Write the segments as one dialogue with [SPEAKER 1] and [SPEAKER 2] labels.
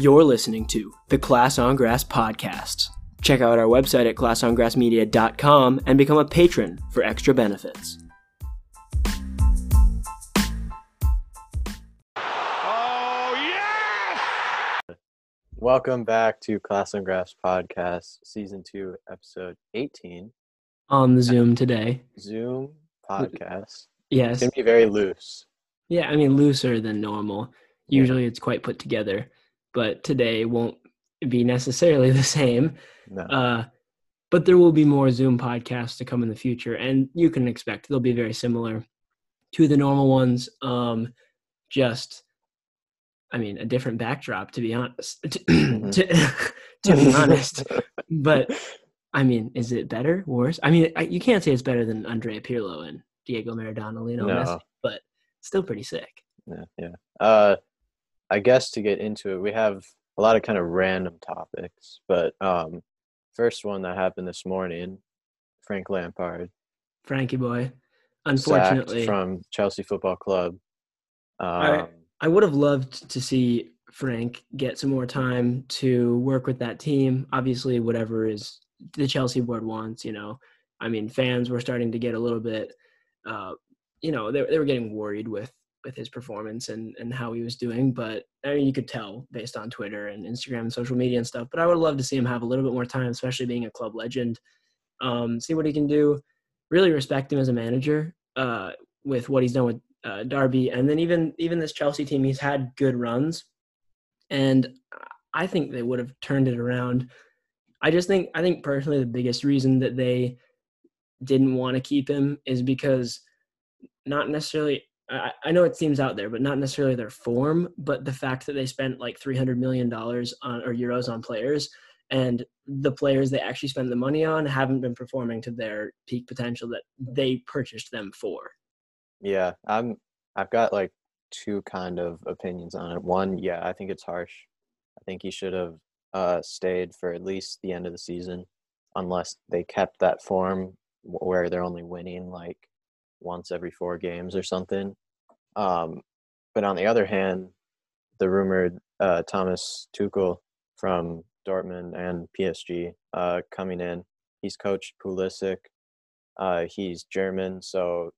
[SPEAKER 1] You're listening to the Class on Grass podcast. Check out our website at classongrassmedia.com and become a patron for extra benefits. Oh yeah.
[SPEAKER 2] Welcome back to Class on Grass podcast, season two, episode 18.
[SPEAKER 1] On the Zoom today.
[SPEAKER 2] Zoom podcast.
[SPEAKER 1] Yes.
[SPEAKER 2] It's going to be very loose.
[SPEAKER 1] Yeah, I mean, looser than normal. Usually it's quite put together, but today won't be necessarily the same.
[SPEAKER 2] No.
[SPEAKER 1] Uh, but there will be more Zoom podcasts to come in the future, and you can expect they'll be very similar to the normal ones. Um, just, I mean, a different backdrop, to be honest. to, to be honest, but I mean, is it better, worse? I mean, I, you can't say it's better than Andrea Pirlo and Diego Maradona, Lionel
[SPEAKER 2] No.
[SPEAKER 1] Messi, but still pretty sick.
[SPEAKER 2] yeah, yeah. Uh, I guess to get into it, we have a lot of kind of random topics, but um, first one that happened this morning, Frank Lampard,
[SPEAKER 1] Frankie boy. Unfortunately,
[SPEAKER 2] from Chelsea Football Club. Um,
[SPEAKER 1] I- I would have loved to see Frank get some more time to work with that team. Obviously, whatever is the Chelsea board wants, you know. I mean, fans were starting to get a little bit, uh, you know, they, they were getting worried with with his performance and and how he was doing. But I mean, you could tell based on Twitter and Instagram and social media and stuff. But I would love to see him have a little bit more time, especially being a club legend. Um, see what he can do. Really respect him as a manager uh, with what he's done with uh, and then even even this Chelsea team, he's had good runs, and I think they would have turned it around. I just think I think personally the biggest reason that they didn't want to keep him is because not necessarily. I, I know it seems out there, but not necessarily their form, but the fact that they spent like three hundred million dollars on or euros on players, and the players they actually spent the money on haven't been performing to their peak potential that they purchased them for.
[SPEAKER 2] Yeah, I'm. I've got like two kind of opinions on it. One, yeah, I think it's harsh. I think he should have uh, stayed for at least the end of the season, unless they kept that form where they're only winning like once every four games or something. Um, but on the other hand, the rumored uh, Thomas Tuchel from Dortmund and PSG uh, coming in, he's coached Pulisic. Uh, he's German, so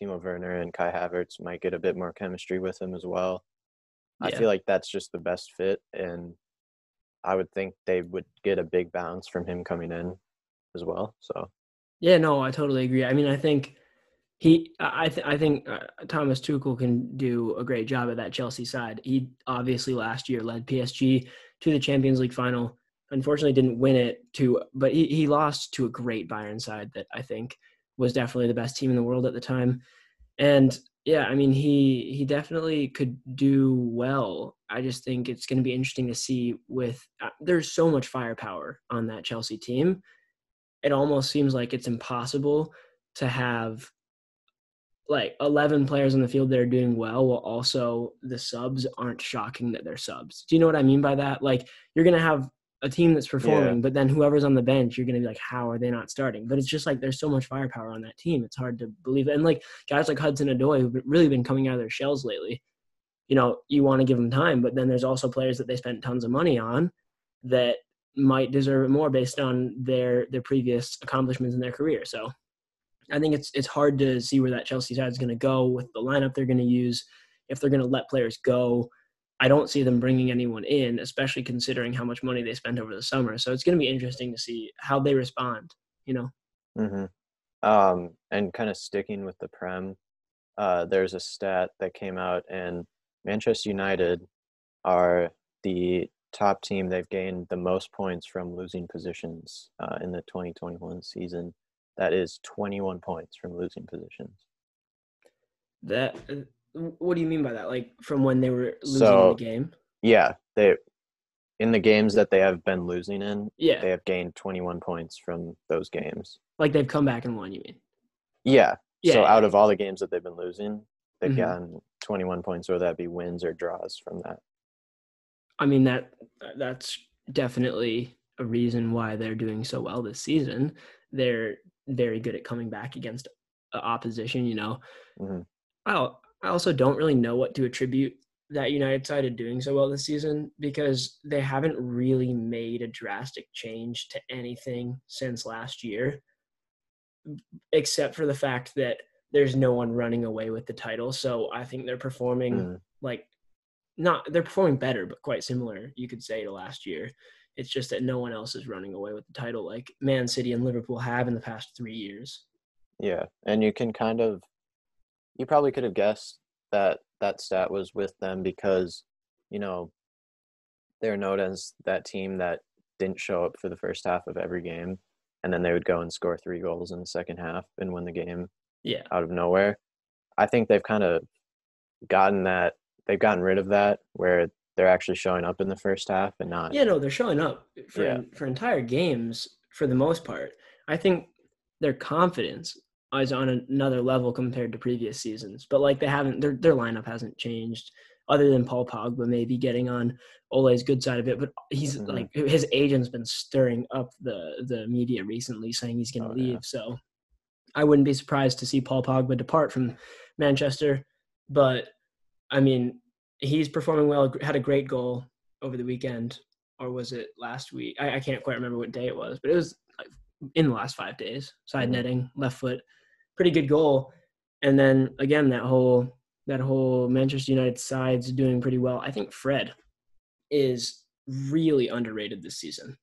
[SPEAKER 2] Timo Werner and Kai Havertz might get a bit more chemistry with him as well. I feel like that's just the best fit, and I would think they would get a big bounce from him coming in as well. So
[SPEAKER 1] Yeah, no, I totally agree. I mean, I think he, I, th- I think uh, Thomas Tuchel can do a great job at that Chelsea side. He obviously last year led PSG to the Champions League final. Unfortunately, didn't win it to, but he, he lost to a great Bayern side that I think was definitely the best team in the world at the time. And yeah, I mean, he he definitely could do well. I just think it's going to be interesting to see with uh, there's so much firepower on that Chelsea team it almost seems like it's impossible to have like 11 players on the field that are doing well while also the subs aren't shocking that they're subs. Do you know what I mean by that? Like you're going to have a team that's performing, but then whoever's on the bench, you're going to be like, how are they not starting? But it's just like there's so much firepower on that team. It's hard to believe. And like guys like Hudson-Odoi who've really been coming out of their shells lately. You know, you want to give them time, but then there's also players that they spent tons of money on that might deserve it more based on their their previous accomplishments in their career. So I think it's it's hard to see where that Chelsea side is going to go with the lineup they're going to use. If they're going to let players go, I don't see them bringing anyone in, especially considering how much money they spent over the summer. So it's going to be interesting to see how they respond. You know,
[SPEAKER 2] Mm-hmm. Um, and kind of sticking with the Prem, uh, there's a stat that came out, and Manchester United are the top team. They've gained the most points from losing positions uh, in the 2021 season. That is 21 points from losing positions.
[SPEAKER 1] that. uh, What do you mean by that? Like from when they were losing
[SPEAKER 2] So-
[SPEAKER 1] the game?
[SPEAKER 2] Yeah, they in the games that they have been losing in,
[SPEAKER 1] Yeah,
[SPEAKER 2] they have gained 21 points from those games.
[SPEAKER 1] like they've come back and won. You mean?
[SPEAKER 2] Yeah.
[SPEAKER 1] Yeah.
[SPEAKER 2] So out of all the games that they've been losing, they've
[SPEAKER 1] Mhm.
[SPEAKER 2] gotten 21 points, whether that be wins or draws from that.
[SPEAKER 1] I mean that that's definitely a reason why they're doing so well this season. They're very good at coming back against uh, opposition. You know,
[SPEAKER 2] Mhm.
[SPEAKER 1] I I also don't really know what to attribute that United side are doing so well this season because they haven't really made a drastic change to anything since last year, except for the fact that there's no one running away with the title. So I think they're performing mm. like not they're performing better, but quite similar, you could say, to last year. It's just that no one else is running away with the title like Man City and Liverpool have in the past three years.
[SPEAKER 2] Yeah, and you can kind of, you probably could have guessed that that stat was with them because, you know, they're known as that team that didn't show up for the first half of every game, and then they would go and score three goals in the second half and win the game.
[SPEAKER 1] Yeah,
[SPEAKER 2] out of nowhere. I think they've kind of gotten that. They've gotten rid of that where they're actually showing up in the first half and not.
[SPEAKER 1] Yeah, no, they're showing up for yeah. for entire games for the most part. I think their confidence is on another level compared to previous seasons. But like they haven't, their their lineup hasn't changed, other than Paul Pogba maybe getting on Ole's good side of it. But he's mm-hmm. like his agent's been stirring up the the media recently, saying he's going to oh, leave. Yeah. So I wouldn't be surprised to see Paul Pogba depart from Manchester. But I mean, he's performing well. Had a great goal over the weekend, or was it last week? I, I can't quite remember what day it was, but it was like in the last five days. Side mm-hmm. netting, left foot pretty good goal. And then again, that whole that whole Manchester United side's doing pretty well. I think Fred is really underrated this season.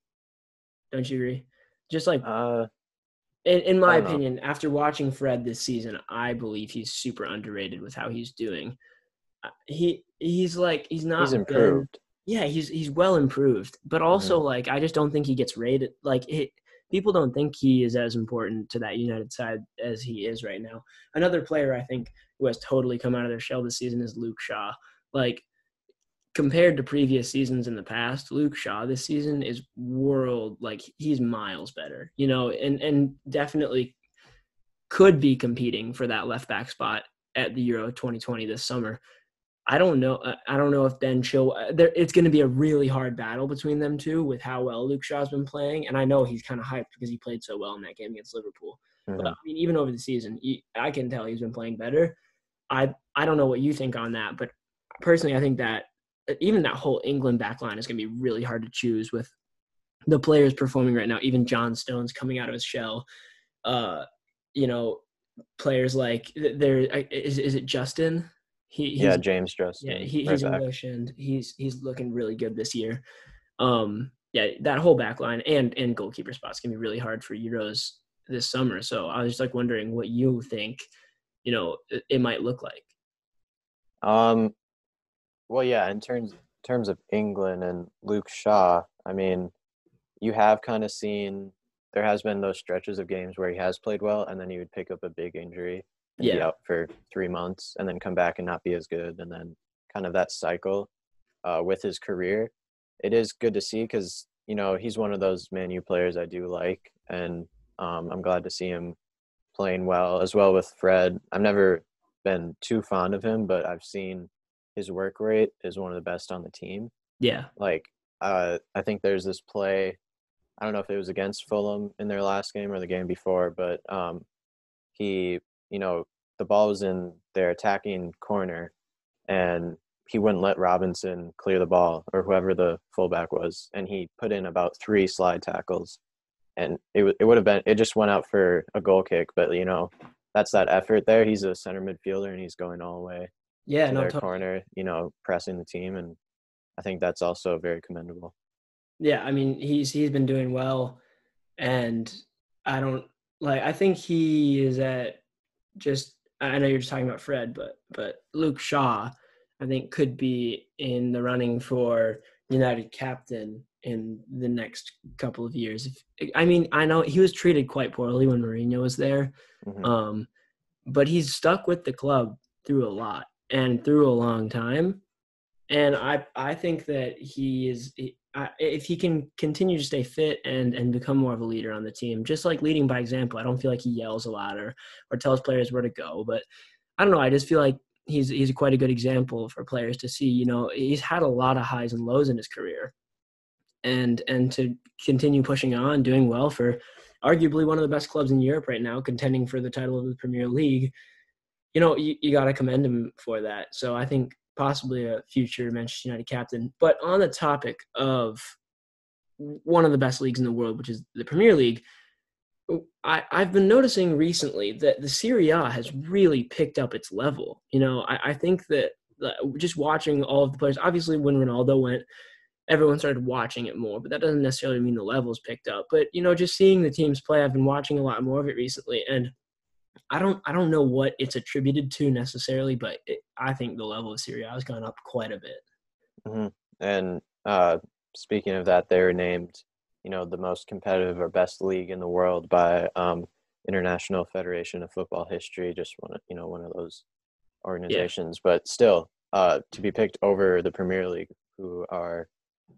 [SPEAKER 1] Don't you agree? Just like
[SPEAKER 2] uh,
[SPEAKER 1] in, in my opinion, know. after watching Fred this season, I believe he's super underrated with how he's doing. He he's like he's not
[SPEAKER 2] he's improved.
[SPEAKER 1] Been, yeah, he's he's well improved, but also mm-hmm. like I just don't think he gets rated like it, people don't think he is as important to that United side as he is right now. Another player I think who has totally come out of their shell this season is Luke Shaw. Like compared to previous seasons in the past, Luke Shaw this season is world like he's miles better. You know, and and definitely could be competing for that left back spot at the Euro 2020 this summer. I don't know. Uh, I don't know if Ben Chil. Uh, it's going to be a really hard battle between them two with how well Luke Shaw's been playing, and I know he's kind of hyped because he played so well in that game against Liverpool. Mm-hmm. But I mean, even over the season, I can tell he's been playing better. I I don't know what you think on that, but personally, I think that uh, even that whole England back line is going to be really hard to choose with the players performing right now. Even John Stones coming out of his shell. Uh, you know, players like there is is it Justin he,
[SPEAKER 2] yeah, James Justin.
[SPEAKER 1] Yeah, he, he's and he's he's looking really good this year. Um, yeah, that whole back line and and goalkeeper spots can be really hard for Euros this summer. So I was just like wondering what you think, you know, it, it might look like.
[SPEAKER 2] Um, well, yeah, in terms terms of England and Luke Shaw, I mean, you have kind of seen there has been those stretches of games where he has played well, and then he would pick up a big injury and yeah. be out for three months and then come back and not be as good and then kind of that cycle uh, with his career. It is good to see because you know he's one of those manu players i do like and um, i'm glad to see him playing well as well with fred. I've never been too fond of him but i've seen his work rate is one of the best on the team.
[SPEAKER 1] Yeah.
[SPEAKER 2] Like uh, i think there's this play i don't know if it was against fulham in their last game or the game before but um, he you know, the ball was in their attacking corner and he wouldn't let Robinson clear the ball or whoever the fullback was. And he put in about three slide tackles and it, it would have been, it just went out for a goal kick, but you know, that's that effort there. He's a center midfielder and he's going all the way
[SPEAKER 1] yeah,
[SPEAKER 2] to
[SPEAKER 1] no,
[SPEAKER 2] their totally. corner, you know, pressing the team. And I think that's also very commendable.
[SPEAKER 1] Yeah. I mean, he's, he's been doing well and I don't like, I think he is at just I know you're just talking about Fred, but but Luke Shaw, I think could be in the running for United captain in the next couple of years. If, I mean, I know he was treated quite poorly when Mourinho was there, mm-hmm. um, but he's stuck with the club through a lot and through a long time. And I I think that he is if he can continue to stay fit and and become more of a leader on the team, just like leading by example. I don't feel like he yells a lot or or tells players where to go, but I don't know. I just feel like he's he's quite a good example for players to see. You know, he's had a lot of highs and lows in his career, and and to continue pushing on, doing well for arguably one of the best clubs in Europe right now, contending for the title of the Premier League. You know, you, you got to commend him for that. So I think possibly a future Manchester United captain. But on the topic of one of the best leagues in the world, which is the Premier League, I, I've been noticing recently that the Serie A has really picked up its level. You know, I, I think that just watching all of the players, obviously when Ronaldo went, everyone started watching it more, but that doesn't necessarily mean the levels picked up. But you know, just seeing the teams play, I've been watching a lot more of it recently, and I don't I don't know what it's attributed to necessarily, but it, I think the level of Serie A has gone up quite a bit.
[SPEAKER 2] Mm-hmm. And uh, speaking of that, they were named, you know, the most competitive or best league in the world by um, International Federation of Football History. Just one, of, you know, one of those organizations. Yeah. But still, uh, to be picked over the Premier League, who are,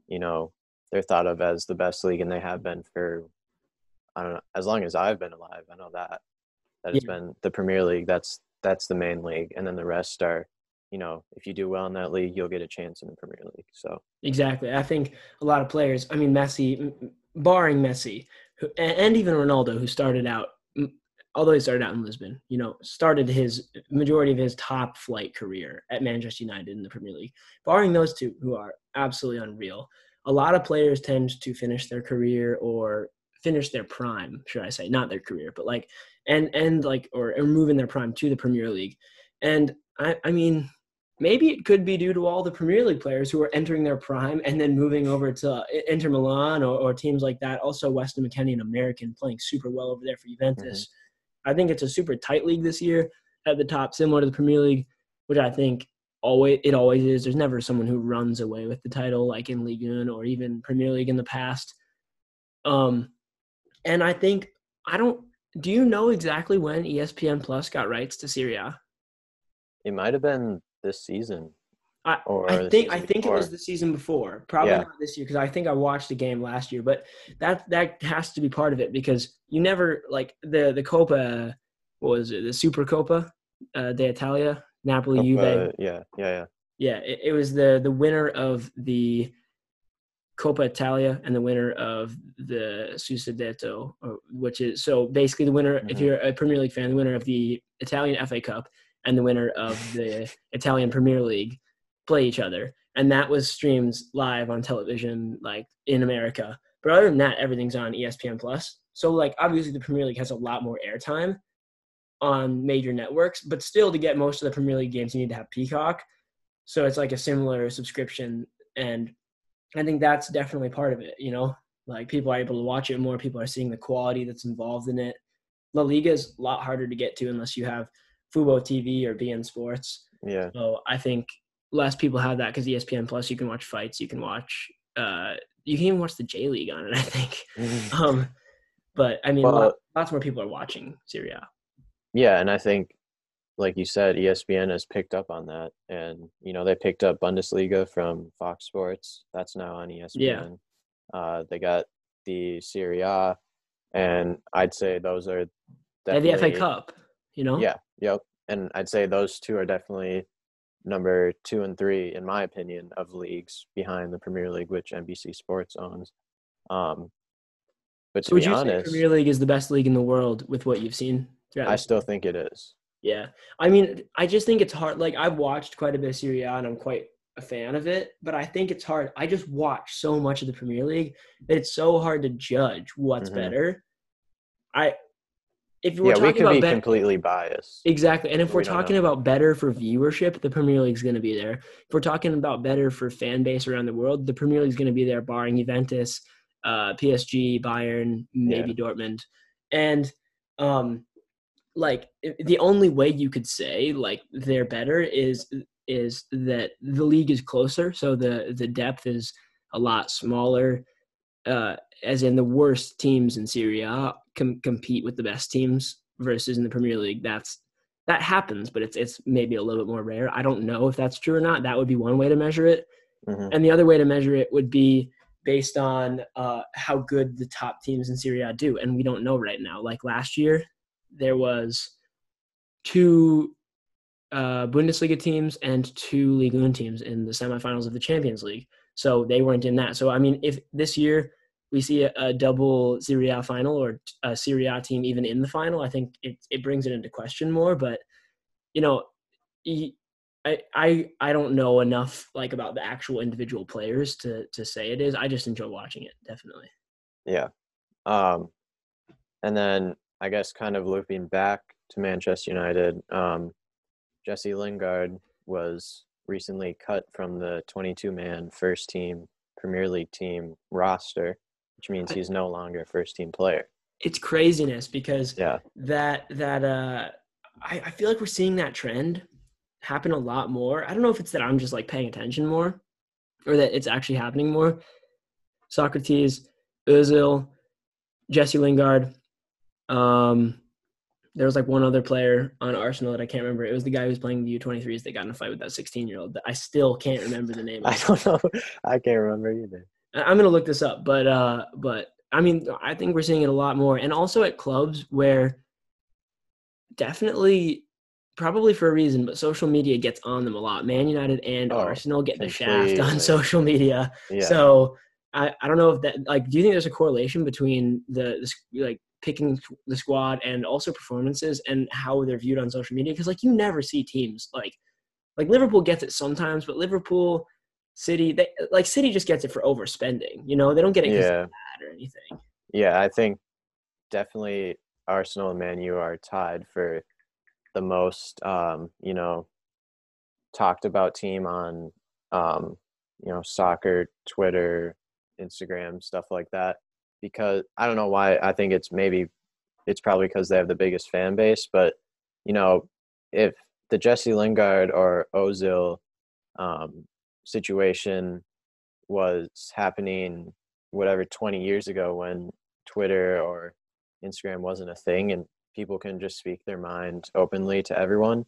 [SPEAKER 2] you know, they're thought of as the best league, and they have been for, I don't know, as long as I've been alive. I know that that has yeah. been the Premier League. That's that's the main league, and then the rest are, you know, if you do well in that league, you'll get a chance in the Premier League. So
[SPEAKER 1] exactly, I think a lot of players. I mean, Messi, barring Messi, who, and even Ronaldo, who started out, although he started out in Lisbon, you know, started his majority of his top flight career at Manchester United in the Premier League. Barring those two, who are absolutely unreal, a lot of players tend to finish their career or finish their prime, should I say, not their career, but like and and like or, or moving their prime to the Premier League. And I, I mean, maybe it could be due to all the Premier League players who are entering their prime and then moving over to Inter Milan or, or teams like that. Also, Weston McKennie, an American, playing super well over there for Juventus. Mm-hmm. I think it's a super tight league this year at the top, similar to the Premier League, which I think always it always is. There's never someone who runs away with the title like in Ligue 1 or even Premier League in the past. Um, and I think I don't do you know exactly when ESPN Plus got rights to Serie A?
[SPEAKER 2] It might have been this season.
[SPEAKER 1] I, I think I think before. it was the season before. Probably yeah. not this year because I think I watched the game last year. But that that has to be part of it because you never like the the Copa. What was it? The Super Copa uh, Italia? Napoli, Copa,
[SPEAKER 2] Juve. Yeah, yeah, yeah.
[SPEAKER 1] Yeah, it, it was the the winner of the Coppa Italia and the winner of the Scudetto, which is so basically the winner, mm-hmm. if you're a Premier League fan, the winner of the Italian FA Cup and the winner of the Italian Premier League play each other. And that was streamed live on television, like in America. But other than that, everything's on ESPN Plus. So, like, obviously, the Premier League has a lot more airtime on major networks, but still, to get most of the Premier League games, you need to have Peacock. So it's like a similar subscription, and I think that's definitely part of it. You know, like people are able to watch it more. People are seeing the quality that's involved in it. La Liga is a lot harder to get to unless you have Fubo TV or beIN Sports.
[SPEAKER 2] Yeah.
[SPEAKER 1] So I think less people have that because ESPN Plus, you can watch fights, you can watch, uh, you can even watch the J League on it. I think. Mm-hmm. um, but I mean, well, lots, lots more people are watching Serie A.
[SPEAKER 2] Yeah, and I think like you said, ESPN has picked up on that, and you know they picked up Bundesliga from Fox Sports. That's now on ESPN. Yeah. Uh, they got the Serie A, and I'd say those are
[SPEAKER 1] definitely, the FA Cup. You know.
[SPEAKER 2] Yeah. Yep. And I'd say those two are definitely number two and three, in my opinion, of leagues behind the Premier League, which NBC Sports owns. Um, but to so would be you honest,
[SPEAKER 1] Premier League is the best league in the world with what you've seen?
[SPEAKER 2] I still think it is.
[SPEAKER 1] Yeah. I mean, I just think it's hard. Like, I've watched quite a bit of Serie A and I'm quite a fan of it, but I think it's hard. I just watch so much of the Premier League that it's so hard to judge what's mm-hmm. better. I, if we're
[SPEAKER 2] yeah,
[SPEAKER 1] talking
[SPEAKER 2] we could
[SPEAKER 1] about
[SPEAKER 2] be better, completely biased.
[SPEAKER 1] Exactly. And if we're talking know. about better for viewership, the Premier League is going to be there. If we're talking about better for fan base around the world, the Premier League is going to be there, barring Juventus, uh, PSG, Bayern, maybe yeah. Dortmund. And, um, like the only way you could say like they're better is is that the league is closer so the the depth is a lot smaller uh as in the worst teams in Serie A com- compete with the best teams versus in the Premier League. That's that happens but it's it's maybe a little bit more rare. I don't know if that's true or not. That would be one way to measure it. Mm-hmm. and the other way to measure it would be based on uh, how good the top teams in Serie A do and we don't know right now. Like last year there was two uh, Bundesliga teams and two Ligue 1 teams in the semifinals of the Champions League. So they weren't in that. So I mean, if this year we see a, a double Serie A final or a Serie A team even in the final, I think it it brings it into question more. But you know, I, I I don't know enough like about the actual individual players to to say it is. I just enjoy watching it, definitely.
[SPEAKER 2] Yeah. Um, and then I guess kind of looping back to Manchester United, um, Jesse Lingard was recently cut from the 22 man first team Premier League team roster, which means he's no longer a first team player.
[SPEAKER 1] It's craziness because
[SPEAKER 2] Yeah.
[SPEAKER 1] that that uh I, I feel like we're seeing that trend happen a lot more. I don't know if it's that I'm just like paying attention more or that it's actually happening more. Sokratis, Özil, Jesse Lingard, um there was like one other player on Arsenal that I can't remember. It was the guy who was playing the U23s that got in a fight with that 16 year old. I still can't remember the name.
[SPEAKER 2] I don't know. I can't remember either.
[SPEAKER 1] I'm gonna look this up, but uh, but I mean, I think we're seeing it a lot more, and also at clubs where definitely, probably for a reason, but social media gets on them a lot. Man United and
[SPEAKER 2] Oh,
[SPEAKER 1] Arsenal get the shaft on social media,
[SPEAKER 2] Yeah.
[SPEAKER 1] so I, I don't know if that like. Do you think there's a correlation between the, the like picking the squad and also performances and how they're viewed on social media? Because like you never see teams like like Liverpool gets it sometimes, but Liverpool, City, they like City just gets it for overspending. You know, they don't get it because
[SPEAKER 2] yeah.
[SPEAKER 1] bad or anything.
[SPEAKER 2] Yeah, I think definitely Arsenal and Man U are tied for the most, um, you know, talked about team on, um, you know, soccer, Twitter, Instagram, stuff like that. Because I don't know why. I think it's maybe it's probably because they have the biggest fan base. But you know, if the Jesse Lingard or Ozil um, situation was happening whatever 20 years ago when Twitter or Instagram wasn't a thing and people can just speak their mind openly to everyone,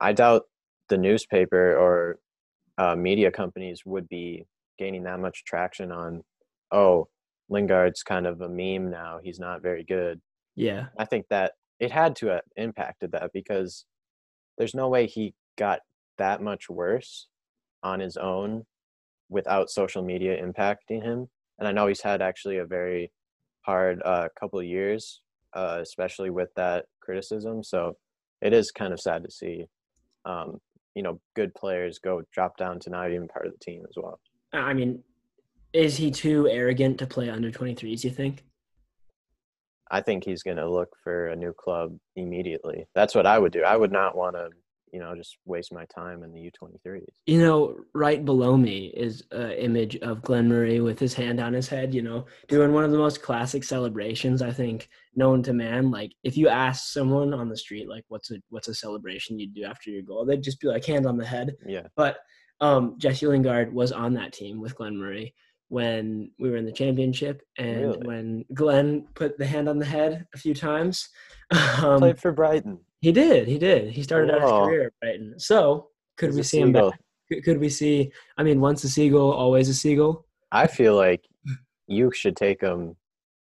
[SPEAKER 2] I doubt the newspaper or uh, media companies would be gaining that much traction on, oh, Lingard's kind of a meme now. He's not very good.
[SPEAKER 1] Yeah,
[SPEAKER 2] I think that it had to have impacted that because there's no way he got that much worse on his own without social media impacting him. And I know he's had actually a very hard uh, couple of years, uh, especially with that criticism. So it is kind of sad to see, um, you know, good players go drop down to not even part of the team as well.
[SPEAKER 1] I mean, is he too arrogant to play under 23s? You think?
[SPEAKER 2] I think he's going to look for a new club immediately. That's what I would do. I would not want to, you know, just waste my time in the U23s.
[SPEAKER 1] You know, right below me is an image of Glenn Murray with his hand on his head, you know, doing one of the most classic celebrations I think known to man. Like if you ask someone on the street like what's a what's a celebration you'd do after your goal, they'd just be like hand on the head.
[SPEAKER 2] Yeah.
[SPEAKER 1] But um Jesse Lingard was on that team with Glenn Murray when we were in the championship and
[SPEAKER 2] Really?
[SPEAKER 1] when Glenn put the hand on the head a few times. Um,
[SPEAKER 2] Played for Brighton.
[SPEAKER 1] he did, he did. He started out his career at Brighton. So could we see him back? Could- Could we see? I mean, once a seagull, always a seagull.
[SPEAKER 2] I feel like you should take him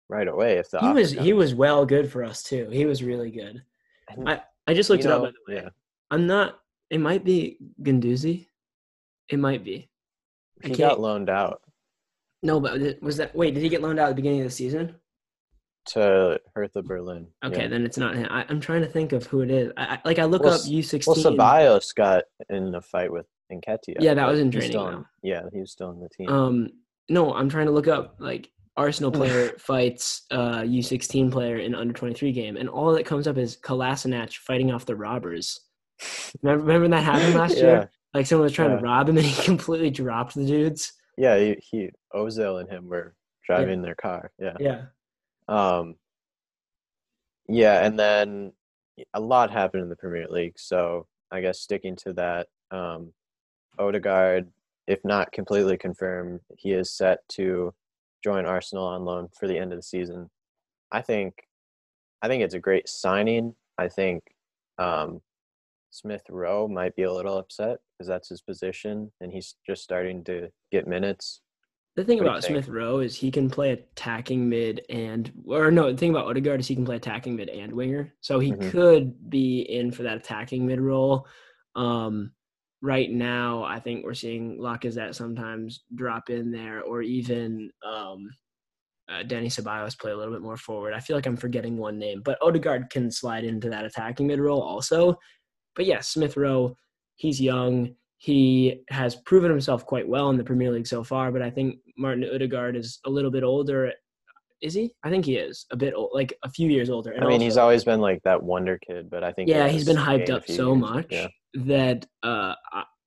[SPEAKER 2] right away if the
[SPEAKER 1] He was he was well good for us too. He was really good. I I just looked
[SPEAKER 2] you
[SPEAKER 1] it up by the way.
[SPEAKER 2] Yeah.
[SPEAKER 1] I'm not. It might be Guendouzi. It might be.
[SPEAKER 2] He got loaned out
[SPEAKER 1] No, but was that? Wait, did he get loaned out at the beginning of the season?
[SPEAKER 2] to Hertha Berlin.
[SPEAKER 1] Okay,
[SPEAKER 2] Yeah.
[SPEAKER 1] then it's not him. I, I'm trying to think of who it is. I, I like I look
[SPEAKER 2] Well,
[SPEAKER 1] up
[SPEAKER 2] S-
[SPEAKER 1] U16.
[SPEAKER 2] Well, Ceballos got in a fight with Nketiah.
[SPEAKER 1] Yeah, that was in training
[SPEAKER 2] still on- Yeah, he was still on the team.
[SPEAKER 1] Um, no, I'm trying to look up like Arsenal player fights uh U16 player in under 23 game, and all that comes up is Kolasinac fighting off the robbers. Remember, remember that happened last
[SPEAKER 2] yeah,
[SPEAKER 1] year? Like someone was trying
[SPEAKER 2] Yeah.
[SPEAKER 1] to rob him, and he completely dropped the dudes.
[SPEAKER 2] Yeah. He, he Ozil and him were driving their car. Yeah.
[SPEAKER 1] Yeah,
[SPEAKER 2] Um, yeah, and then a lot happened in the Premier League. So I guess sticking to that, um, Odegaard, if not completely confirmed, he is set to join Arsenal on loan for the end of the season. I think, I think it's a great signing. I think um, Smith Rowe might be a little upset because that's his position, and he's just starting to get minutes.
[SPEAKER 1] the thing about? Smith Rowe is he can play attacking mid and or no, the thing about Odegaard is he can play attacking mid and winger, so he
[SPEAKER 2] Mhm.
[SPEAKER 1] could be in for that attacking mid role. Um, right now, I think we're seeing Lacazette sometimes drop in there, or even um, uh, Danny Ceballos play a little bit more forward. I feel like I'm forgetting one name, but Odegaard can slide into that attacking mid role also. But yeah, Smith Rowe, He's young. He has proven himself quite well in the Premier League so far, but I think Martin Odegaard is a little bit older. Is he? I think he is a bit old, like a few years older.
[SPEAKER 2] And I mean, also, he's always been like that wonder kid, but I think
[SPEAKER 1] yeah, he he's been hyped up so years. much yeah. that uh,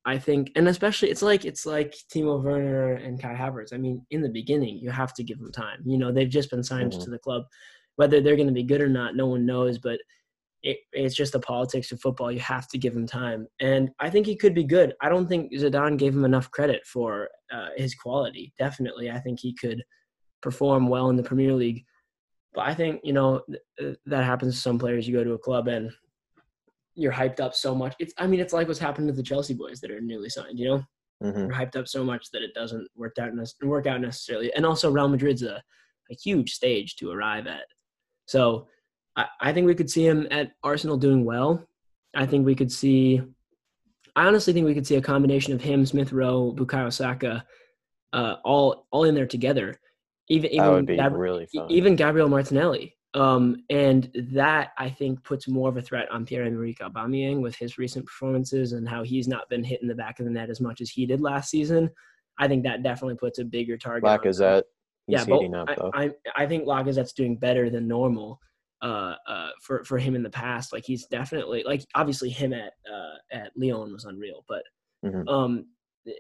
[SPEAKER 1] I think, and especially it's like it's like Timo Werner and Kai Havertz. I mean, in the beginning, you have to give them time. You know, they've just been signed mm-hmm. to the club. Whether they're going to be good or not, no one knows. But it, it's just the politics of football. You have to give him time, and I think he could be good. I don't think Zidane gave him enough credit for uh, his quality. Definitely, I think he could perform well in the Premier League. But I think you know th- that happens to some players. You go to a club and you're hyped up so much. It's I mean it's like what's happened to the Chelsea boys that are newly signed. You know, mm-hmm. you're hyped up so much that it doesn't work out work out necessarily. And also Real Madrid's a a huge stage to arrive at. So I, I think we could see him at Arsenal doing well. I think we could see. I honestly think we could see a combination of him, Smith Rowe, Bukayo Saka, uh, all all in there together. Even even Gab- really even Gabriel Martinelli. Um, and that I think puts more of a threat on Pierre-Emerick Aubameyang with his recent performances and how he's not been hitting the back of the net as much as he did last season. I think that definitely puts a bigger target.
[SPEAKER 2] On Lacazette,
[SPEAKER 1] yeah, but up, I, I, I think Lacazette's doing better than normal uh, uh, for for him in the past. Like he's definitely like obviously him at uh, at Lyon was unreal, but mm-hmm. um,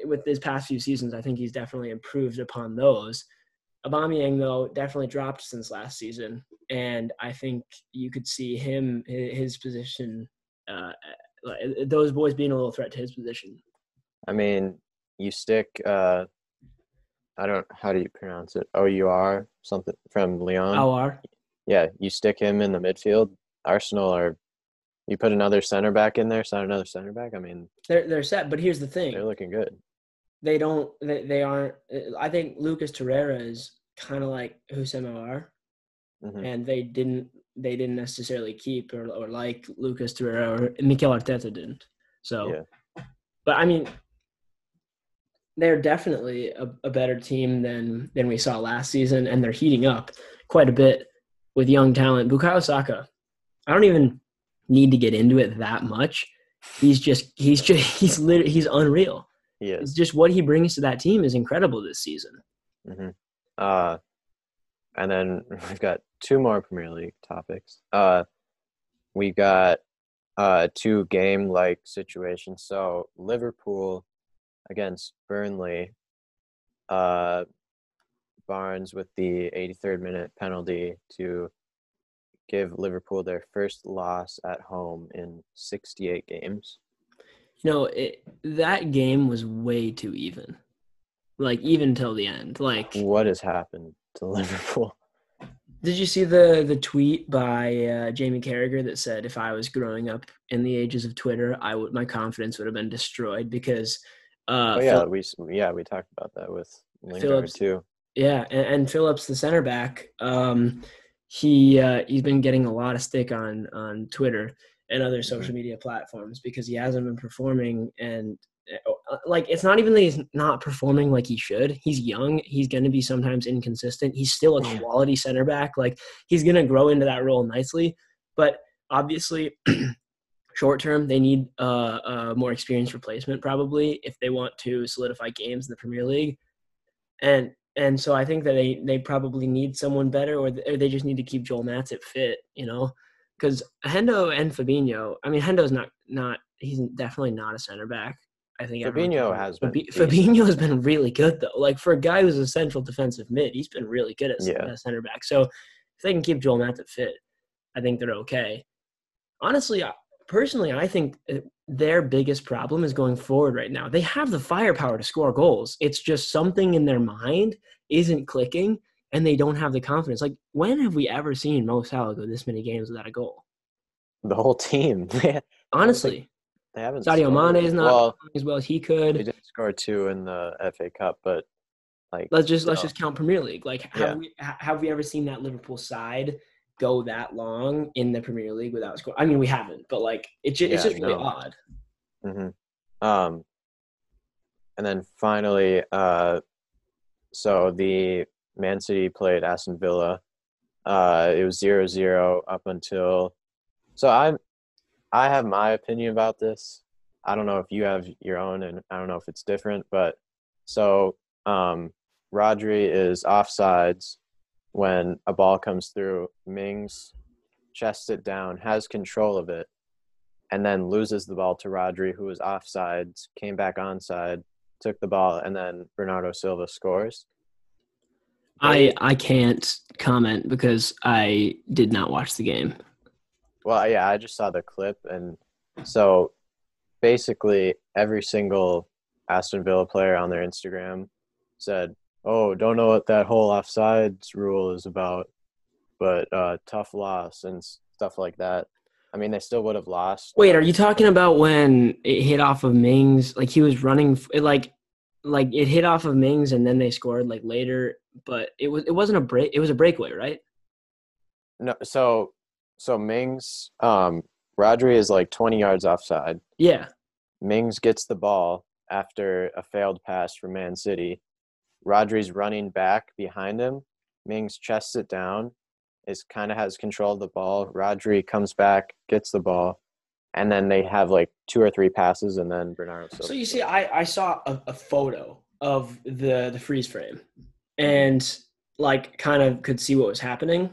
[SPEAKER 1] with his past few seasons, I think he's definitely improved upon those. Aubameyang though definitely dropped since last season, and I think you could see him his position, uh, those boys being a little threat to his position.
[SPEAKER 2] I mean, you stick. Uh, I don't. How do you pronounce it? O U R something from Lyon.
[SPEAKER 1] O R.
[SPEAKER 2] Yeah, you stick him in the midfield. Arsenal are. You put another center back in there. Sign another center back. I mean,
[SPEAKER 1] they're they're set. But here's the thing.
[SPEAKER 2] They're looking good
[SPEAKER 1] they don't they, they aren't i think lucas torreira is kind of like Houssem Aouar, mm-hmm. and they didn't they didn't necessarily keep or, or like lucas torreira or mikel arteta didn't so yeah. but i mean they're definitely a, a better team than than we saw last season and they're heating up quite a bit with young talent bukayo saka i don't even need to get into it that much he's just he's just he's literally he's unreal
[SPEAKER 2] yeah.
[SPEAKER 1] It's just what he brings to that team is incredible this season.
[SPEAKER 2] Mm-hmm. Uh, and then we've got two more Premier League topics. Uh, we got uh, two game like situations. So Liverpool against Burnley. Uh, Barnes with the 83rd minute penalty to give Liverpool their first loss at home in 68 games.
[SPEAKER 1] You know, it, that game was way too even. Like even till the end. Like
[SPEAKER 2] what has happened to Liverpool?
[SPEAKER 1] Did you see the the tweet by uh, Jamie Carragher that said if I was growing up in the ages of Twitter, I would my confidence would have been destroyed because.
[SPEAKER 2] Uh, oh yeah, Phil- we yeah we talked about that with Lingard Phillips, too.
[SPEAKER 1] Yeah, and, and Phillips, the center back, um, he uh, he's been getting a lot of stick on on Twitter and other mm-hmm. social media platforms because he hasn't been performing and uh, like it's not even that he's not performing like he should. He's young. He's going to be sometimes inconsistent. He's still a quality center back. Like he's going to grow into that role nicely. But obviously, short term, they need uh, a more experienced replacement probably if they want to solidify games in the Premier League. And and so I think that they they probably need someone better, or they just need to keep Joel Matip fit. You know, because Hendo and Fabinho. I mean, Hendo's not not he's definitely not a center back. I think
[SPEAKER 2] Fabinho has been.
[SPEAKER 1] Fabinho has been really good though. Like for a guy who's a central defensive mid, he's been really good as yeah. center back. So if they can keep Joel Matip fit, I think they're okay. Honestly, personally, I think uh, their biggest problem is going forward right now. They have the firepower to score goals. It's just something in their mind isn't clicking, and they don't have the confidence. Like when have we ever seen Mo Salah go this many games without a goal?
[SPEAKER 2] The whole team.
[SPEAKER 1] Honestly,
[SPEAKER 2] they haven't.
[SPEAKER 1] Sadio Mane is not well, as well as he could.
[SPEAKER 2] He did score two in the FA Cup, but like
[SPEAKER 1] let's just let's just count Premier League. Like have yeah. we have we ever seen that Liverpool side go that long in the Premier League without score? I mean, we haven't, but like it just, yeah, it's just really no. odd.
[SPEAKER 2] Mm-hmm. Um, and then finally, uh, so the Man City played Aston Villa. Uh, it was zero zero up until. So I'm I have my opinion about this. I don't know if you have your own, and I don't know if it's different, but so um, Rodri is offsides when a ball comes through. Mings chests it down, has control of it, and then loses the ball to Rodri, who was offsides, came back onside, took the ball, and then Bernardo Silva scores.
[SPEAKER 1] I I can't comment because I did not watch the game.
[SPEAKER 2] Well, yeah, I just saw the clip, and so basically every single Aston Villa player on their Instagram said, "Oh, don't know what that whole offsides rule is about, but uh, tough loss and stuff like that." I mean, they still would have lost.
[SPEAKER 1] Wait, are you talking about when it hit off of Mings? Like he was running, it like, like it hit off of Mings and then they scored like later. But it was it wasn't a break. It was a breakaway, right?
[SPEAKER 2] No, so so Mings, um, Rodri is like 20 yards offside.
[SPEAKER 1] Yeah.
[SPEAKER 2] Mings gets the ball after a failed pass from Man City. Rodri's running back behind him. Mings chests it down, is kind of has control of the ball. Rodri comes back, gets the ball, and then they have like two or three passes, and then Bernardo Silva.
[SPEAKER 1] So you see, I I saw a, a photo of the the freeze frame, and like kind of could see what was happening.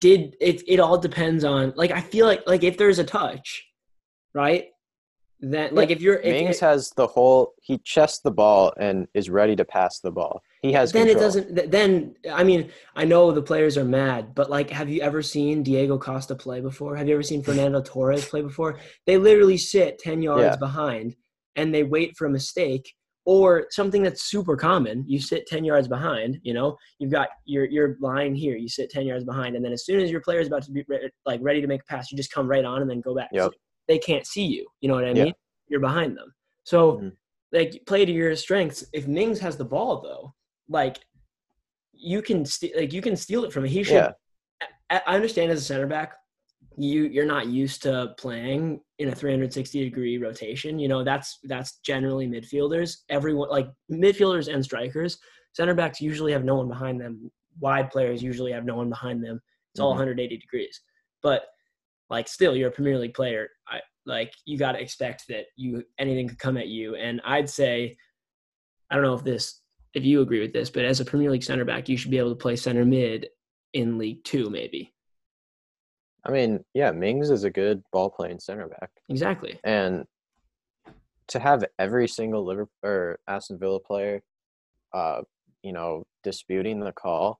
[SPEAKER 1] Did it? It all depends on like I feel like like if there's a touch, right? Then like if you're if,
[SPEAKER 2] Mings has the whole he chests the ball and is ready to pass the ball. He has
[SPEAKER 1] then
[SPEAKER 2] control.
[SPEAKER 1] it doesn't then i mean i know the players are mad but like have you ever seen diego costa play before have you ever seen fernando torres play before they literally sit 10 yards
[SPEAKER 2] Yeah.
[SPEAKER 1] behind and they wait for a mistake or something that's super common you sit 10 yards behind you know you've got your your line here you sit 10 yards behind and then as soon as your player is about to be re- like ready to make a pass you just come right on and then go back
[SPEAKER 2] Yep.
[SPEAKER 1] They can't see you you know what i
[SPEAKER 2] Yeah.
[SPEAKER 1] mean you're behind them so
[SPEAKER 2] Mhm.
[SPEAKER 1] like play to your strengths if mings has the ball though like you can st- like you can steal it from him. He should.
[SPEAKER 2] Yeah.
[SPEAKER 1] I, I understand as a center back, you you're not used to playing in a 360 degree rotation. You know that's that's generally midfielders. Everyone like midfielders and strikers. Center backs usually have no one behind them. Wide players usually have no one behind them. It's all
[SPEAKER 2] Mhm.
[SPEAKER 1] 180 degrees. But like still, you're a Premier League player. I like you got to expect that you anything could come at you. And I'd say, I don't know if this if you agree with this, but as a Premier League center back, you should be able to play center mid in League Two, maybe.
[SPEAKER 2] I mean, yeah, Mings is a good ball playing center back.
[SPEAKER 1] Exactly.
[SPEAKER 2] and to have every single Liverpool or Aston Villa player, uh, you know, disputing the call,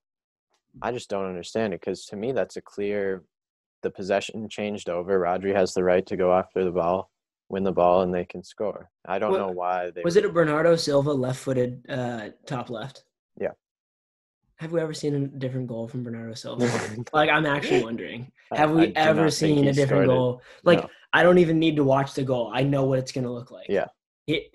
[SPEAKER 2] I just don't understand it because to me that's a clear. The possession changed over. Rodri has the right to go after the ball, win the ball, and they can score. I don't
[SPEAKER 1] What-
[SPEAKER 2] know why they
[SPEAKER 1] Was it a Bernardo Silva left-footed uh, top left?
[SPEAKER 2] Yeah.
[SPEAKER 1] Have we ever seen a different goal from Bernardo Silva? like, I'm actually wondering. Have we ever seen a different
[SPEAKER 2] it.
[SPEAKER 1] goal? Like,
[SPEAKER 2] No.
[SPEAKER 1] I don't even need to watch the goal. I know what it's going to look like.
[SPEAKER 2] Yeah.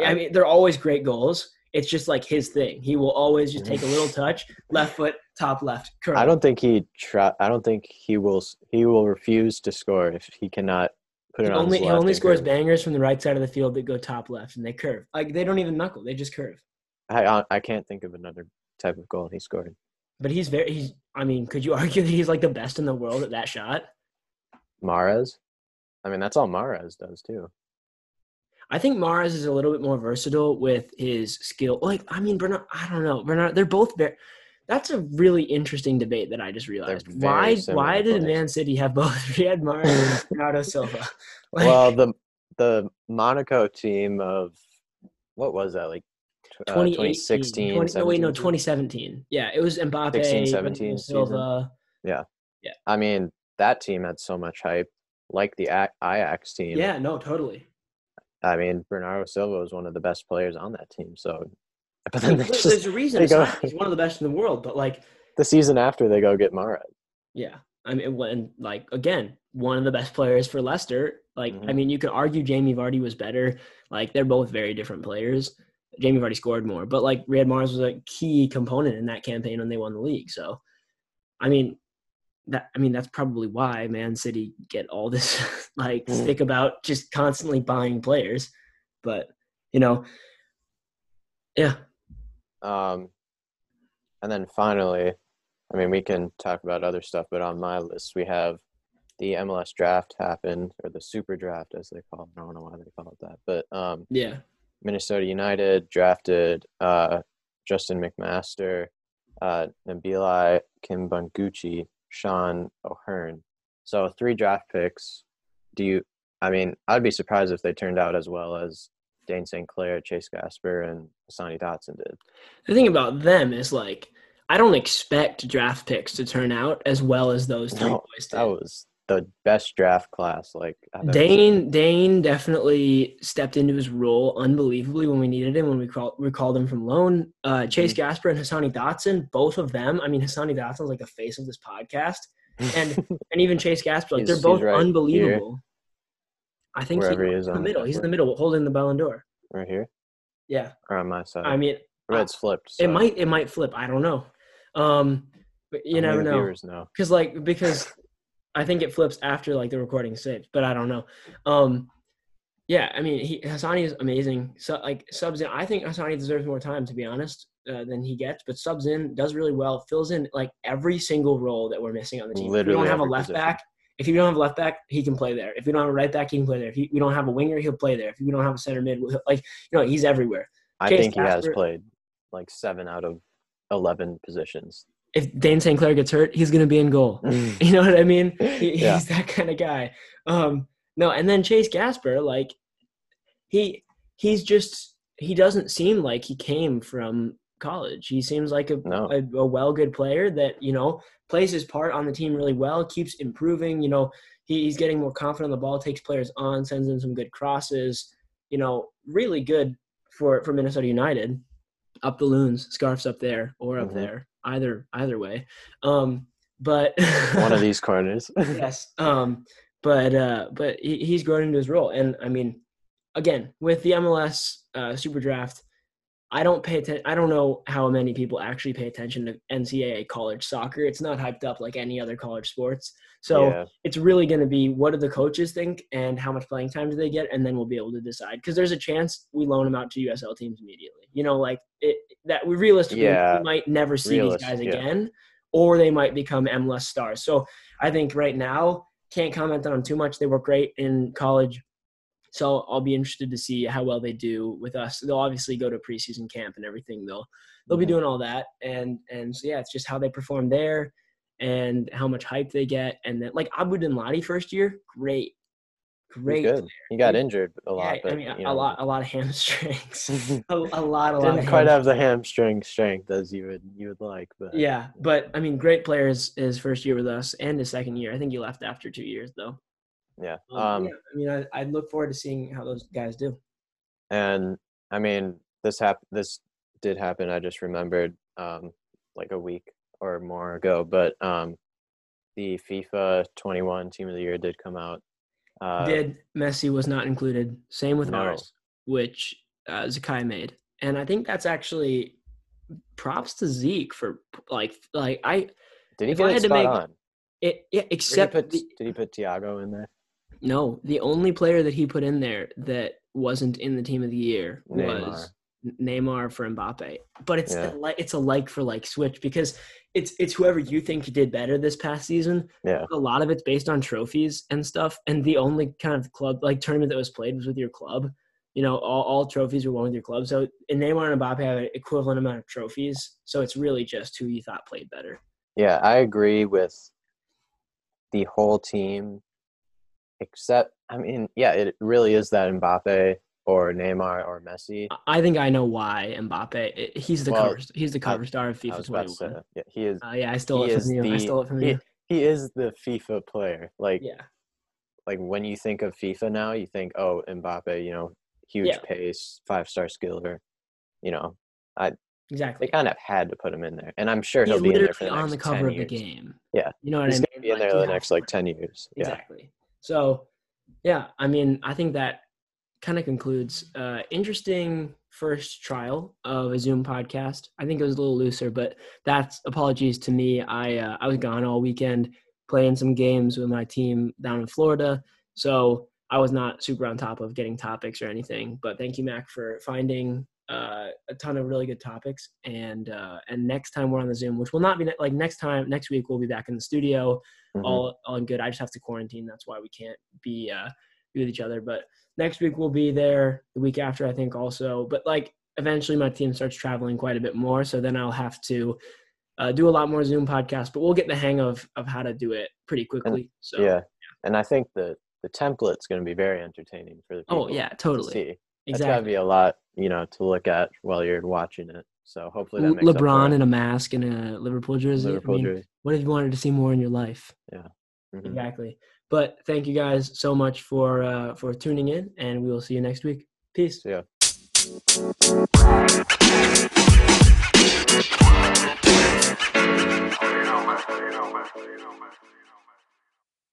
[SPEAKER 1] I- mean, they're always great goals. It's just like his thing. He will always just take a little touch, left foot, top left, curl.
[SPEAKER 2] I don't think he try. I don't think he will. He will refuse to score if he cannot put
[SPEAKER 1] He
[SPEAKER 2] it on.
[SPEAKER 1] only he only scores
[SPEAKER 2] curve.
[SPEAKER 1] bangers from the right side of the field that go top left, and they curve. Like they don't even knuckle; they just curve.
[SPEAKER 2] I I- I can't think of another type of goal he scored.
[SPEAKER 1] But he's very. He's. I mean, could you argue that he's like the best in the world at that shot?
[SPEAKER 2] Mahrez. I mean, that's all Mahrez does too.
[SPEAKER 1] I think Mahrez is a little bit more versatile with his skill. Like, I mean, Bernard. I don't know, Bernard. They're both very. That's a really interesting debate that I just realized. Why? Why did
[SPEAKER 2] players.
[SPEAKER 1] Man City have both Riyad Mahrez and Bernardo Silva? Like,
[SPEAKER 2] well, the the Monaco team of what was that like? uh, 2016,
[SPEAKER 1] 20 no, wait, no, 2017. Yeah, it was Mbappe,
[SPEAKER 2] 16, 17
[SPEAKER 1] Silva. Yeah, yeah.
[SPEAKER 2] I mean, that team had so much hype, like the Ajax team.
[SPEAKER 1] Yeah, no, totally.
[SPEAKER 2] I mean, Bernardo Silva was one of the best players on that team. So, but then
[SPEAKER 1] There's
[SPEAKER 2] just,
[SPEAKER 1] a reason
[SPEAKER 2] go-
[SPEAKER 1] he's one of the best in the world, but like,
[SPEAKER 2] the season after they go get Mahrez.
[SPEAKER 1] yeah, I mean, when like again, one of the best players for Leicester. Like, I
[SPEAKER 2] Mhm.
[SPEAKER 1] mean, you could argue Jamie Vardy was better. Like, they're both very different players. Jamie Vardy scored more, but like Riyad Mahrez was a key component in that campaign when they won the league. So, I mean, that I mean that's probably why Man City get all this like
[SPEAKER 2] Mm.
[SPEAKER 1] stick about just constantly buying players. But you know, yeah,
[SPEAKER 2] Um, and then finally, I mean, we can talk about other stuff, but on my list we have the MLS draft happened, or the super draft as they call it. I don't know why they call it that, but um,
[SPEAKER 1] Yeah.
[SPEAKER 2] Minnesota United drafted uh, Justin McMaster, uh, Nabilai Kibunguchy, Sean O'Hearn. So three draft picks. Do you? I mean, I'd be surprised if they turned out as well as Dane St. Clair, Chase Gasper, and Sonny Dotson did.
[SPEAKER 1] The thing about them is like I don't expect draft picks to turn out as well as those three
[SPEAKER 2] No,
[SPEAKER 1] boys did.
[SPEAKER 2] That was the best draft class. Like seen.
[SPEAKER 1] Dane Dane definitely stepped into his role unbelievably when we needed him when we called we called him from loan. Uh, Chase
[SPEAKER 2] Mm-hmm.
[SPEAKER 1] Gasper and Hassani Dotson, both of them. I mean, Hassani Dotson's like the face of this podcast, and and even Chase Gasper, like they're both
[SPEAKER 2] right
[SPEAKER 1] unbelievable. I think
[SPEAKER 2] Wherever
[SPEAKER 1] he,
[SPEAKER 2] he
[SPEAKER 1] he's
[SPEAKER 2] is
[SPEAKER 1] in the middle. He's in the middle, holding the Ballon d'Or.
[SPEAKER 2] right here
[SPEAKER 1] Yeah,
[SPEAKER 2] or on my side.
[SPEAKER 1] I mean,
[SPEAKER 2] it's flipped.
[SPEAKER 1] it might it might flip. I don't know. Um, but you
[SPEAKER 2] only
[SPEAKER 1] never know. because like because I think it flips after like the recording saved, but I don't know. Um, yeah, I mean, he, Hassani is amazing. So like subs in, I think Hassani deserves more time to be honest uh, than he gets, but subs in does really well. Fills in like every single role that we're missing on the team. if we don't have a left
[SPEAKER 2] position.
[SPEAKER 1] back, if you don't have a left back, he can play there. If we don't have a right back, he can play there. If we don't have a winger, he'll play there. If we don't have a center mid, like you know, he's everywhere.
[SPEAKER 2] I
[SPEAKER 1] Chase
[SPEAKER 2] think he has played like seven out of eleven positions.
[SPEAKER 1] If Dane St. Clair gets hurt, he's gonna be in goal. You know what I mean? He,
[SPEAKER 2] Yeah.
[SPEAKER 1] He's that kind of guy. Um, no, and then Chase Gasper, like he he's just he doesn't seem like he came from college. He seems like a
[SPEAKER 2] No.
[SPEAKER 1] a, a well good player that you know plays his part on the team really well, keeps improving. You know, he, he's getting more confident on the ball, takes players on, sends in some good crosses. You know, really good for for Minnesota United. Up the loons, scarfs up there or up
[SPEAKER 2] Mhm.
[SPEAKER 1] there, either either way. Um, but
[SPEAKER 2] One of these corners.
[SPEAKER 1] yes. Um, but uh, but he, he's grown into his role, and I mean, again, with the MLS uh, Super Draft, I don't pay attention. I don't know how many people actually pay attention to NCAA college soccer. It's not hyped up like any other college sports. So
[SPEAKER 2] yeah.
[SPEAKER 1] it's really going to be what do the coaches think and how much playing time do they get, and then we'll be able to decide. Because there's a chance we loan them out to USL teams immediately. You know, like it that we realistically
[SPEAKER 2] Yeah.
[SPEAKER 1] we might never see
[SPEAKER 2] Realist-
[SPEAKER 1] these guys
[SPEAKER 2] yeah.
[SPEAKER 1] again, or they might become MLS stars. So I think right now can't comment on them too much. They were great in college. So I'll be interested to see how well they do with us. They'll obviously go to preseason camp and everything. They'll they'll be doing all that, and and so yeah, it's just how they perform there, and how much hype they get, and then like Abu Danladi first year, great, great.
[SPEAKER 2] good. He got injured a lot,
[SPEAKER 1] Yeah,
[SPEAKER 2] but
[SPEAKER 1] I mean
[SPEAKER 2] you
[SPEAKER 1] a lot, a lot of hamstrings, a, a lot, a lot.
[SPEAKER 2] Didn't
[SPEAKER 1] of
[SPEAKER 2] quite have the hamstring strength as you would you would like, but
[SPEAKER 1] Yeah, but I mean, great players his first year with us and his second year. I think he left after two years though.
[SPEAKER 2] Yeah.
[SPEAKER 1] Um,
[SPEAKER 2] Um,
[SPEAKER 1] yeah, I mean, I, I look forward to seeing how those guys do.
[SPEAKER 2] and I mean this hap- this did happen. I just remembered um like a week or more ago, but um the FIFA 21 Team of the Year did come out. Uh,
[SPEAKER 1] Did Messi was not included. Same with
[SPEAKER 2] No.
[SPEAKER 1] ours, which uh, Zakai made, and I think that's actually props to Zeke for like like I
[SPEAKER 2] Did he
[SPEAKER 1] I
[SPEAKER 2] get it
[SPEAKER 1] had to make-
[SPEAKER 2] on?
[SPEAKER 1] it, yeah,
[SPEAKER 2] Did he
[SPEAKER 1] except
[SPEAKER 2] put
[SPEAKER 1] the-
[SPEAKER 2] Did he put Tiago in there?
[SPEAKER 1] No, the only player that he put in there that wasn't in the team of the year
[SPEAKER 2] Neymar.
[SPEAKER 1] was Neymar for Mbappe. But it's
[SPEAKER 2] Yeah.
[SPEAKER 1] a like it's a like for like switch because it's it's whoever you think did better this past season.
[SPEAKER 2] Yeah.
[SPEAKER 1] A lot of it's based on trophies and stuff. And the only kind of club like tournament that was played was with your club. You know, all, all trophies were won with your club. So and Neymar and Mbappe have an equivalent amount of trophies. So it's really just who you thought played better.
[SPEAKER 2] Yeah, I agree with the whole team, except I mean, yeah, it really is that Mbappe or Neymar or Messi.
[SPEAKER 1] I- I think I know why Mbappe. He's the
[SPEAKER 2] Well,
[SPEAKER 1] cover. He's the cover star of
[SPEAKER 2] I
[SPEAKER 1] FIFA
[SPEAKER 2] was about to
[SPEAKER 1] 21.
[SPEAKER 2] say, yeah, he is.
[SPEAKER 1] Uh, yeah, I stole it from you. I
[SPEAKER 2] the-
[SPEAKER 1] stole it from
[SPEAKER 2] he,
[SPEAKER 1] you.
[SPEAKER 2] he is the FIFA player. Like,
[SPEAKER 1] Yeah.
[SPEAKER 2] like when you think of FIFA now, you think, oh, Mbappe, you know, huge
[SPEAKER 1] Yeah.
[SPEAKER 2] pace, five star skiller. You know, I
[SPEAKER 1] Exactly.
[SPEAKER 2] They kind of had to put him in there, and I'm sure
[SPEAKER 1] He's
[SPEAKER 2] he'll be in there for the
[SPEAKER 1] on the cover
[SPEAKER 2] 10
[SPEAKER 1] of the game.
[SPEAKER 2] Yeah.
[SPEAKER 1] You know what
[SPEAKER 2] He's
[SPEAKER 1] I mean?
[SPEAKER 2] gonna be in
[SPEAKER 1] Like,
[SPEAKER 2] there
[SPEAKER 1] he
[SPEAKER 2] the next like ten years. Yeah.
[SPEAKER 1] Exactly. So, yeah, I mean, I think that kind of concludes uh, interesting first trial of a Zoom podcast. I think it was a little looser, but that's apologies to me. I uh, I was gone all weekend playing some games with my team down in Florida, so I was not super on top of getting topics or anything. But thank you, Mac, for finding uh, a ton of really good topics. And uh, and next time we're on the Zoom, which will not be ne- like next time next week, we'll be back in the studio,
[SPEAKER 2] Mhm.
[SPEAKER 1] all all good. I just have to quarantine. That's why we can't be uh, be with each other. But next week we'll be there. The week after, I think also. But like eventually, my team starts traveling quite a bit more, so then I'll have to. Uh, do a lot more Zoom podcasts, but we'll get the hang of of how to do it pretty quickly. So
[SPEAKER 2] yeah, and I think that the template's going to be very entertaining for the people
[SPEAKER 1] oh yeah,
[SPEAKER 2] to
[SPEAKER 1] totally,
[SPEAKER 2] see. That's got to be a lot, you know, to look at while you're watching it. So hopefully that
[SPEAKER 1] Le-
[SPEAKER 2] makes up for
[SPEAKER 1] LeBron in a mask and a Liverpool jersey. I
[SPEAKER 2] Liverpool
[SPEAKER 1] mean,
[SPEAKER 2] jersey.
[SPEAKER 1] what have you wanted to see more in your life?
[SPEAKER 2] Mhm.
[SPEAKER 1] Exactly. But thank you guys so much for uh, for tuning in, and we will see you next week. Peace.
[SPEAKER 2] So, yeah.